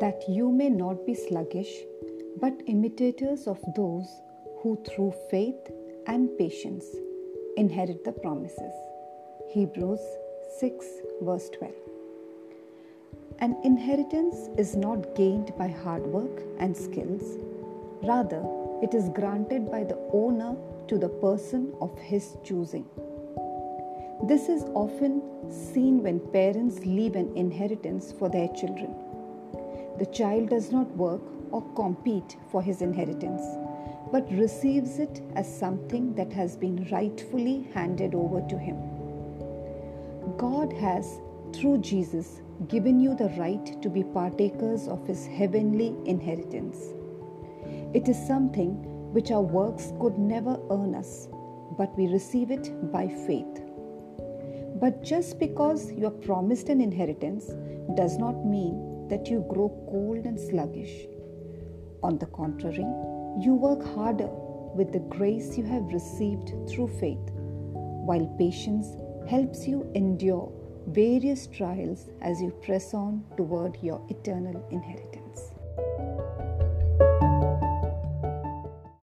that you may not be sluggish, but imitators of those who through faith and patience inherit the promises. Hebrews 6, verse 12. An inheritance is not gained by hard work and skills, rather, it is granted by the owner to the person of his choosing. This is often seen when parents leave an inheritance for their children. The child does not work or compete for his inheritance, but receives it as something that has been rightfully handed over to him. God has, through Jesus, given you the right to be partakers of his heavenly inheritance. It is something which our works could never earn us, but we receive it by faith. But just because you are promised an inheritance does not mean that you grow cold and sluggish. On the contrary, you work harder with the grace you have received through faith, while patience helps you endure various trials as you press on toward your eternal inheritance.